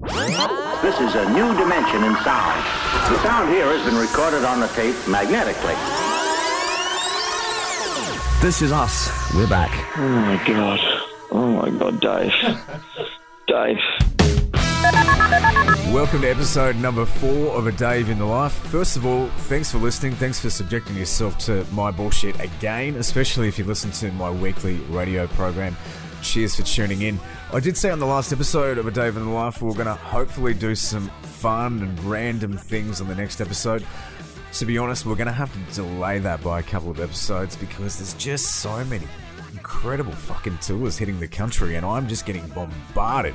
This is a new dimension in sound. The sound here has been recorded on the tape magnetically. This is us. We're back. Oh my god. Oh my god, Dave. Dave. Welcome to episode number four of A Dave in the Life. First of all, thanks for listening. Thanks for subjecting yourself to my bullshit again, especially if you listen to my weekly radio program. Cheers for tuning in. I did say on the last episode of A Dave in the Life we we're going to hopefully do some fun and random things on the next episode. To be honest, we're going to have to delay that by a couple of episodes because there's just so many incredible fucking tours hitting the country, and I'm just getting bombarded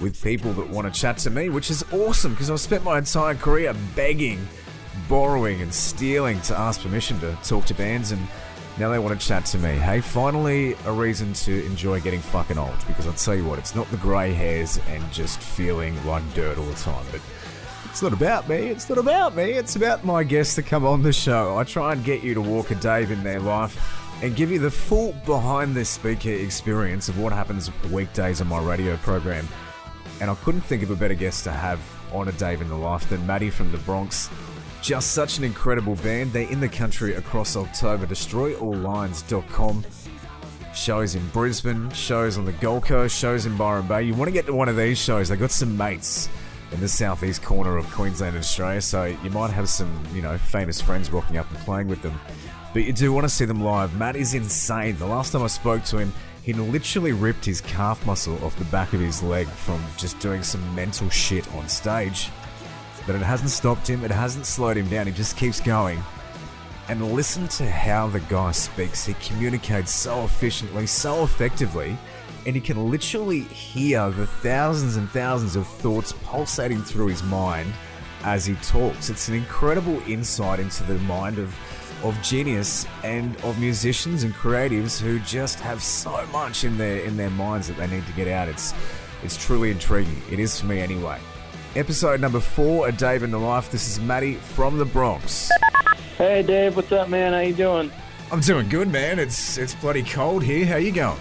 with people that want to chat to me, which is awesome because I've spent my entire career begging, borrowing, and stealing to ask permission to talk to bands, and now they want to chat to me. Hey, finally, a reason to enjoy getting fucking old because I'll tell you what, it's not the grey hairs and just feeling like dirt all the time, but. It's not about me. It's not about me. It's about my guests that come on the show. I try and get you to walk a Dave in their life and give you the full behind the speaker experience of what happens weekdays on my radio program. And I couldn't think of a better guest to have on a Dave in the Life than Matty from the Bronx. Just such an incredible band. They're in the country across October. DestroyAllLines.com. Shows in Brisbane, shows on the Gold Coast, shows in Byron Bay. You want to get to one of these shows, they've got some mates in the southeast corner of Queensland and Australia, so you might have some, you know, famous friends rocking up and playing with them. But you do want to see them live. Matt is insane. The last time I spoke to him, he literally ripped his calf muscle off the back of his leg from just doing some mental shit on stage. But it hasn't stopped him, it hasn't slowed him down, he just keeps going. And listen to how the guy speaks. He communicates so efficiently, so effectively, and he can literally hear the thousands and thousands of thoughts pulsating through his mind as he talks. It's an incredible insight into the mind of of genius and of musicians and creatives who just have so much in their in their minds that they need to get out. It's it's truly intriguing. It is for me anyway. Episode number four, A Dave in the Life. This is Matty from the Bronx. Hey Dave, what's up man? How you doing? I'm doing good, man. It's it's bloody cold here. How you going?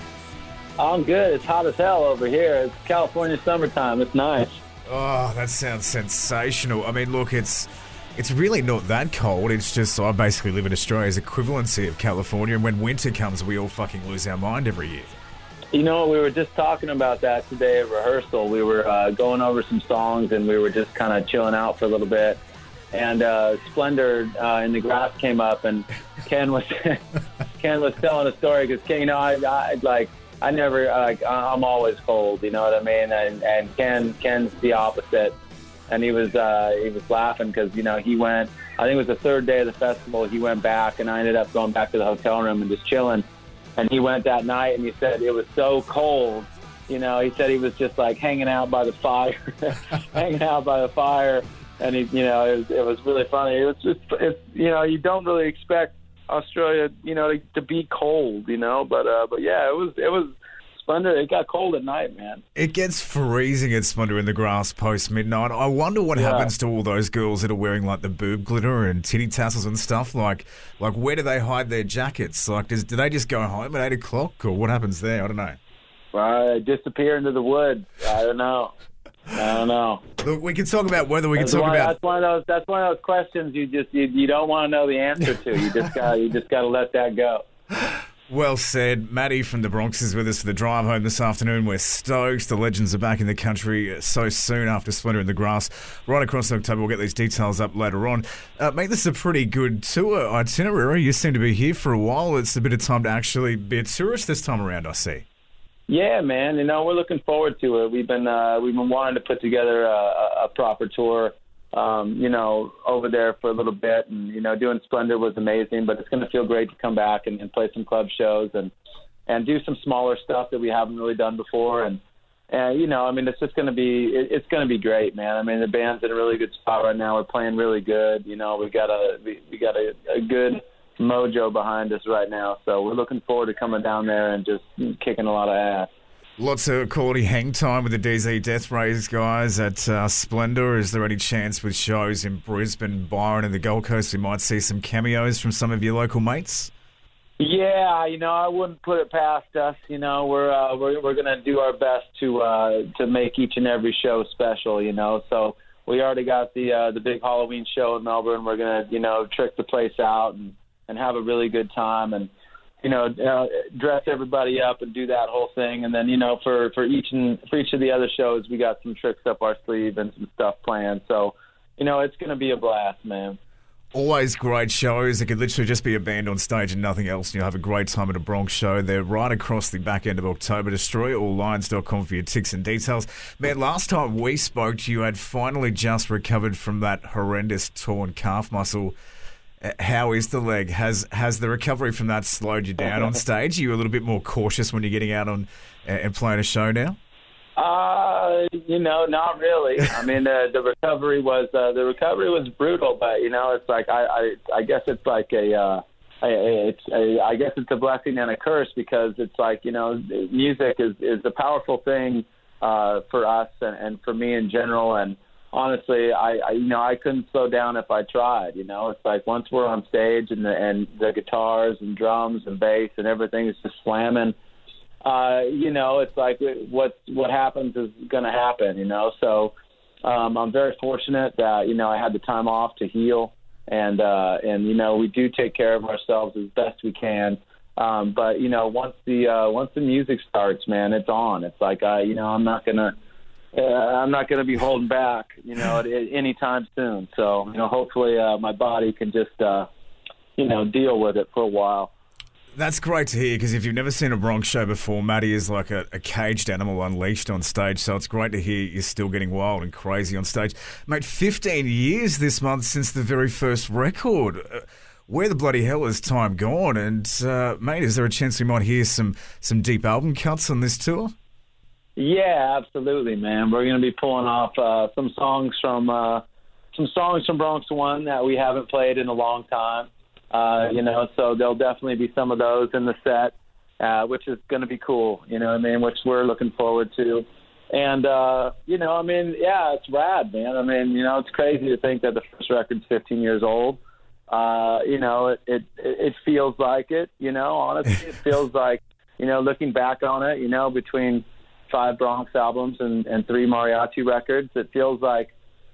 I'm good. It's hot as hell over here. It's California summertime. It's nice. Oh, that sounds sensational. I mean, look, it's it's really not that cold. It's just I basically live in Australia's equivalency of California, and when winter comes, we all fucking lose our mind every year. You know, we were just talking about that today at rehearsal. We were uh, going over some songs, and we were just kind of chilling out for a little bit. And uh, Splendor uh, in the Grass came up, and Ken was Ken was telling a story because Ken, you know, I, I like I never like I'm always cold. You know what I mean? And and Ken Ken's the opposite and he was uh, he was laughing because you know he went. I think it was the third day of the festival. He went back, and I ended up going back to the hotel room and just chilling. And he went that night, and he said it was so cold. You know, he said he was just like hanging out by the fire, hanging out by the fire, and he, you know, it was, it was really funny. It was just, it's, you know, you don't really expect Australia, you know, to, to be cold, you know, but uh, but yeah, it was it was Splendor, it got cold at night, man. It gets freezing at Splendor in the grass post midnight. I wonder what Yeah. happens to all those girls that are wearing like the boob glitter and titty tassels and stuff. Like, like where do they hide their jackets? Like, does, do they just go home at eight o'clock, or what happens there? I don't know. Uh, disappear into the woods. I don't know. I don't know. Look, we can talk about weather. We can That's talk one, about that's one of those. That's one of those questions you just you, you don't want to know the answer to. You just got you just got to let that go. Well said. Matty from the Bronx is with us for the drive home this afternoon. We're stoked. The legends are back in the country so soon after Splendor in the Grass. Right across October. We'll get these details up later on. Uh, mate, this is a pretty good tour itinerary. You seem to be here for a while. It's a bit of time to actually be a tourist this time around, I see. Yeah, man. You know, we're looking forward to it. We've been uh, we've been wanting to put together a, a, a proper tour. Um, you know, over there for a little bit, and you know, doing Splendor was amazing. But it's going to feel great to come back and, and play some club shows and and do some smaller stuff that we haven't really done before. And and you know, I mean, it's just going to be it, it's going to be great, man. I mean, the band's in a really good spot right now. We're playing really good. You know, we got a we, we got a, a good mojo behind us right now. So we're looking forward to coming down there and just kicking a lot of ass. Lots of quality hang time with the DZ Deathrays guys at uh, Splendor. Is there any chance with shows in Brisbane, Byron, and the Gold Coast we might see some cameos from some of your local mates? Yeah, you know, I wouldn't put it past us. You know, we're uh, we're we're gonna do our best to uh, to make each and every show special. You know, so we already got the uh, the big Halloween show in Melbourne. We're gonna you know trick the place out and and have a really good time and you know uh, dress everybody up and do that whole thing. And then you know for for each and for each of the other shows, we got some tricks up our sleeve and some stuff planned. So you know it's gonna be a blast, man always great shows. It could literally just be a band on stage and nothing else. And you'll have a great time at a Bronx show. They're right across the back end of October. DestroyAllLines.com for your ticks and details. Man, last time we spoke, you had finally just recovered from that horrendous torn calf muscle. Uh, how is the leg? Has has the recovery from that slowed you down on stage? Are you a little bit more cautious when you're getting out on uh, and playing a show now? Uh, you know, not really. I mean, the the recovery was uh, the recovery was brutal, but you know, it's like I I, I guess it's like a. Uh, it's a, I guess it's a blessing and a curse because it's like you know music is is a powerful thing uh, for us and, and for me in general and honestly I, I you know I couldn't slow down if I tried you know it's like once we're on stage and the and the guitars and drums and bass and everything is just slamming uh, you know, it's like what what happens is going to happen. You know, so um, I'm very fortunate that you know I had the time off to heal, and uh, and you know we do take care of ourselves as best we can. Um, but you know, once the uh, once the music starts, man, it's on. It's like uh, you know, I'm not gonna. Uh, I'm not going to be holding back, you know, at, at any time soon. So, you know, hopefully uh, my body can just, uh, you know, deal with it for a while. That's great to hear because if you've never seen a Bronx show before, Matty is like a, a, caged animal unleashed on stage. So it's great to hear you're still getting wild and crazy on stage. Mate, 15 years this month since the very first record. Uh, where the bloody hell has time gone? And, uh, mate, is there a chance we might hear some, some deep album cuts on this tour? Yeah, absolutely, man. We're going to be pulling off uh, some songs from uh, some songs from Bronx One that we haven't played in a long time. Uh, you know, so there'll definitely be some of those in the set, uh, which is going to be cool. You know, I mean, which we're looking forward to. And uh, you know, I mean, yeah, it's rad, man. I mean, you know, it's crazy to think that the first record's 15 years old. Uh, you know, it, it it feels like it. You know, honestly, it feels like you know, looking back on it, you know, between five Bronx albums and, and three mariachi records, it feels like,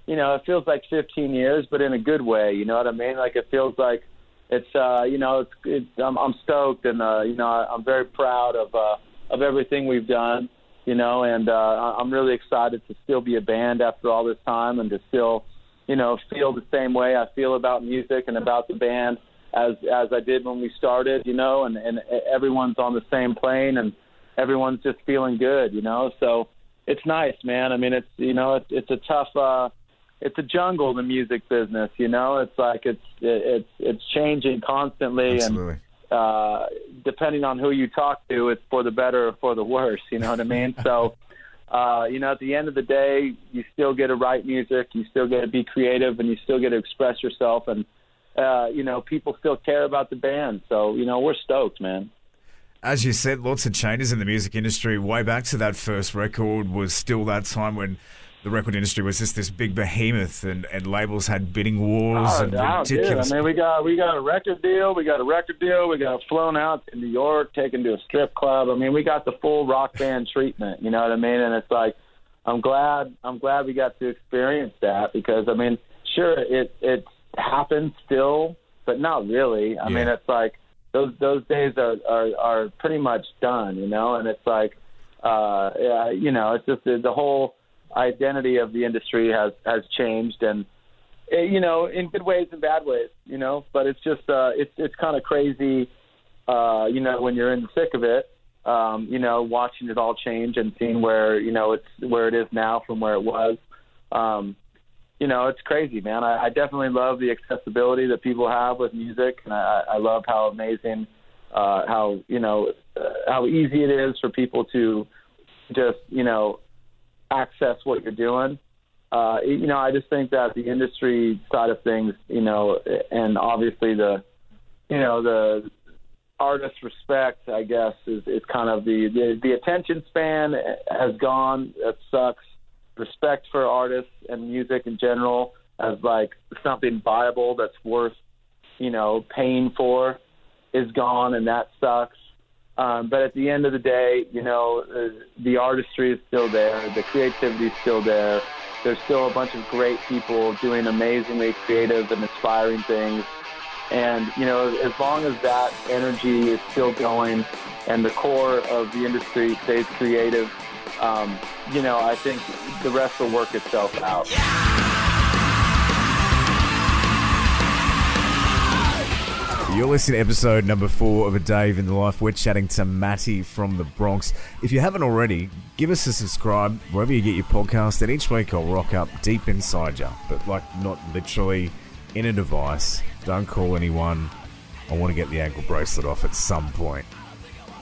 you know, it feels like 15 years, but in a good way. You know what I mean? Like it feels like it's uh, you know it's, it's I'm, I'm stoked and uh, you know I'm very proud of uh, of everything we've done. You know, and uh, I'm really excited to still be a band after all this time and to still, you know, feel the same way I feel about music and about the band as as I did when we started. You know, and and everyone's on the same plane and everyone's just feeling good. You know, so it's nice, man. I mean, it's you know it's it's a tough. uh it's a jungle the music business you know it's like it's it's it's changing constantly Absolutely. and uh depending on who you talk to it's for the better or for the worse you know what i mean so uh you know at the end of the day you still get to write music you still get to be creative and you still get to express yourself and uh you know people still care about the band so you know we're stoked man as you said, lots of changes in the music industry. Way back to that first record was still that time when the record industry was just this big behemoth, and, and labels had bidding wars oh, and oh, ridiculous. Dude. I mean, we got we got a record deal, we got a record deal, we got flown out to New York, taken to a strip club. I mean, we got the full rock band treatment. You know what I mean? And it's like, I'm glad I'm glad we got to experience that because I mean, sure, it it happens still, but not really. I Yeah. mean, it's like those those days are are are pretty much done. You know, and it's like, uh, yeah, you know, it's just the, the whole identity of the industry has has changed and eh, you know in good ways and bad ways you know but it's just uh it's it's kind of crazy uh you know when you're in the thick of it um you know watching it all change and seeing where you know it's where it is now from where it was um you know it's crazy man i, I definitely love the accessibility that people have with music and i i love how amazing uh how you know uh, how easy it is for people to just you know access what you're doing. Uh, you know, I just think that the industry side of things, you know, and obviously the, you know, the artist respect, I guess, is, is kind of the, the the attention span has gone. That sucks. Respect for artists and music in general as like something viable that's worth, you know, paying for is gone, and that sucks. Um, but at the end of the day, you know, uh, the artistry is still there, the creativity is still there. There's still a bunch of great people doing amazingly creative and inspiring things. And, you know, as long as that energy is still going and the core of the industry stays creative, um, you know, I think the rest will work itself out. You're listening to episode number four of A Dave in the Life. We're chatting to Matty from the Bronx. If you haven't already, give us a subscribe wherever you get your podcast, and each week I'll rock up deep inside you, but like not literally in a device. Don't call anyone. I want to get the ankle bracelet off at some point.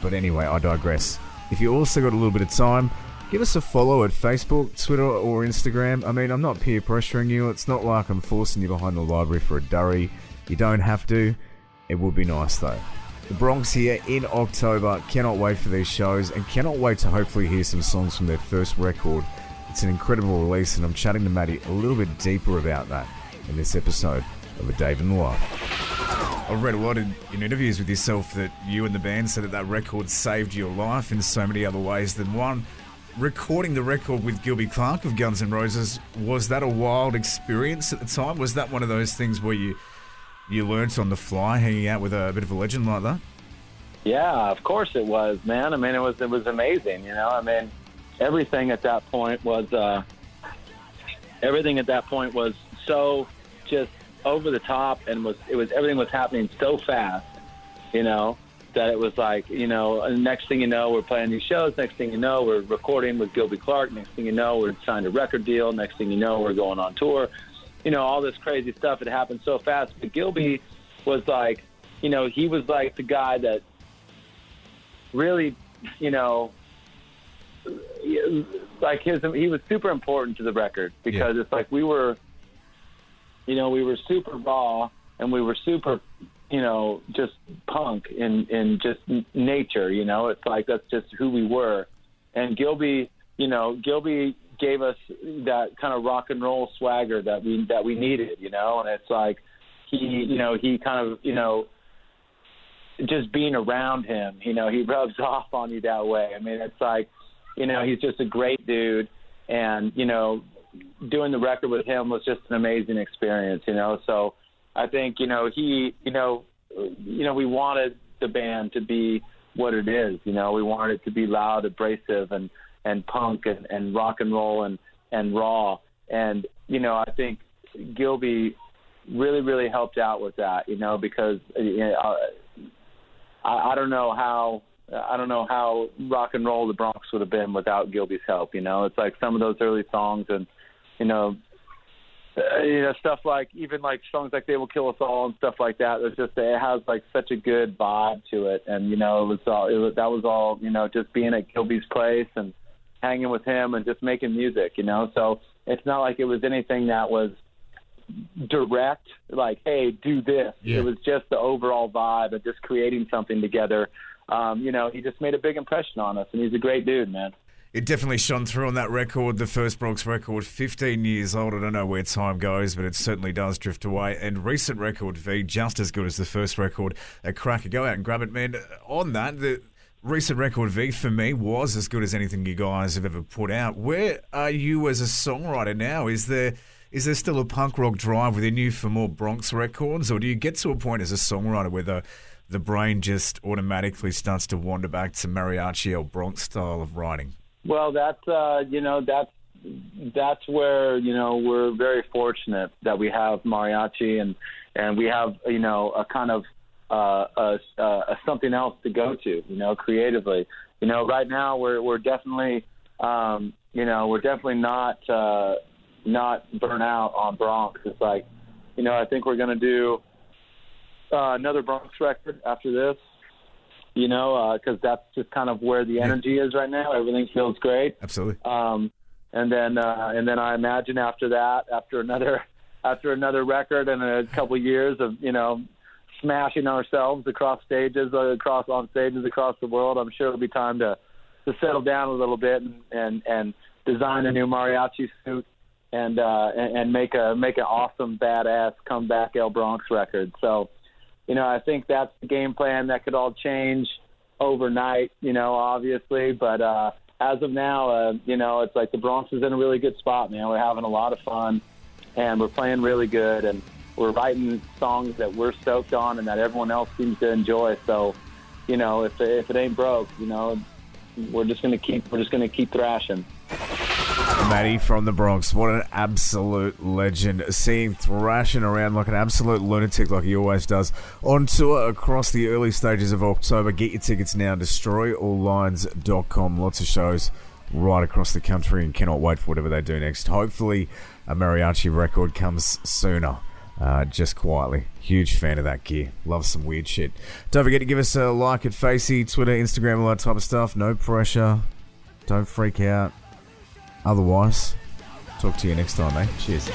But anyway, I digress. If you also got a little bit of time, give us a follow at Facebook, Twitter, or Instagram. I mean, I'm not peer pressuring you. It's not like I'm forcing you behind the library for a durry. You don't have to. It would be nice though. The Bronx here in October. Cannot wait for these shows and cannot wait to hopefully hear some songs from their first record. It's an incredible release, and I'm chatting to Matty a little bit deeper about that in this episode of A Dave in the Life. I've read a lot in, in interviews with yourself that you and the band said that that record saved your life in so many other ways than one. Recording the record with Gilby Clarke of Guns N' Roses, was that a wild experience at the time? Was that one of those things where you you learnt on the fly hanging out with a bit of a legend like that? Yeah, of course it was, man. I mean, it was it was amazing. You know, I mean, everything at that point was uh, everything at that point was so just over the top, and was it was everything was happening so fast. You know that it was like you know, uh, next thing you know, we're playing these shows. Next thing you know, we're recording with Gilby Clarke. Next thing you know, we're signed a record deal. Next thing you know, we're going on tour you know, all this crazy stuff had happened so fast. But Gilby was like, you know, he was like the guy that really, you know, like his he was super important to the record because yeah. it's like we were, you know, we were super raw and we were super, you know, just punk in in just nature. You know, it's like that's just who we were. And Gilby, you know, Gilby gave us that kind of rock and roll swagger that we that we needed, you know. And it's like he, you know, he kind of, you know, just being around him, you know, he rubs off on you that way. I mean, it's like, you know, he's just a great dude, and you know, doing the record with him was just an amazing experience, you know. So I think, you know, he, you know, you know, we wanted the band to be what it is, you know, we wanted it to be loud, abrasive, and and punk and, and rock and roll and, and raw. And, you know, I think Gilby really, really helped out with that, you know, because you know, I, I don't know how I don't know how rock and roll the Bronx would have been without Gilby's help. You know, it's like some of those early songs, and you know, uh, you know stuff like even like songs like "They Will Kill Us All" and stuff like that. It's just it has like such a good vibe to it, and you know, it was all it was, that was all you know, just being at Gilby's place and hanging with him and just making music, you know. So it's not like it was anything that was direct, like, hey, do this. Yeah. It was just the overall vibe of just creating something together. Um, you know, he just made a big impression on us, and he's a great dude, man. It definitely shone through on that record, the first Bronx record, 15 years old. I don't know where time goes, but it certainly does drift away. And recent record, V, just as good as the first record. A cracker. Go out and grab it, man. On that, the, recent record V for me was as good as anything you guys have ever put out. Where are you as a songwriter now? Is there is there still a punk rock drive within you for more Bronx records, or do you get to a point as a songwriter where the the brain just automatically starts to wander back to mariachi or Bronx style of writing? Well, that's uh, you know that's that's where you know we're very fortunate that we have mariachi and and we have you know a kind of uh, a, a something else to go to, you know, creatively. You know, right now we're we're definitely, um, you know, we're definitely not uh, not burnt out on Bronx. It's like, you know, I think we're going to do uh, another Bronx record after this. You know, because uh, that's just kind of where the energy is right now. Everything feels great. Absolutely. Um, and then uh, and then I imagine after that, after another after another record and a couple years of you know smashing ourselves across stages, uh, across on stages across the world. I'm sure it'll be time to to settle down a little bit and and, and design a new mariachi suit and uh, and, and make a make an awesome badass comeback El Bronx record. So you know, I think that's the game plan. That could all change overnight, you know, obviously. But uh, as of now, uh, you know, it's like the Bronx is in a really good spot, man. We're having a lot of fun, and we're playing really good, and we're writing songs that we're stoked on and that everyone else seems to enjoy. So, you know, if if it ain't broke, you know, we're just gonna keep we're just gonna keep thrashing. Matty from the Bronx, what an absolute legend. Seeing thrashing around like an absolute lunatic, like he always does, on tour across the early stages of October. Get your tickets now, destroyalllines.com. Lots of shows right across the country and cannot wait for whatever they do next. Hopefully, a mariachi record comes sooner. Uh, just quietly. Huge fan of that gear. Love some weird shit. Don't forget to give us a like at Facey, Twitter, Instagram, all that type of stuff. No pressure. Don't freak out. Otherwise, talk to you next time, mate. Cheers.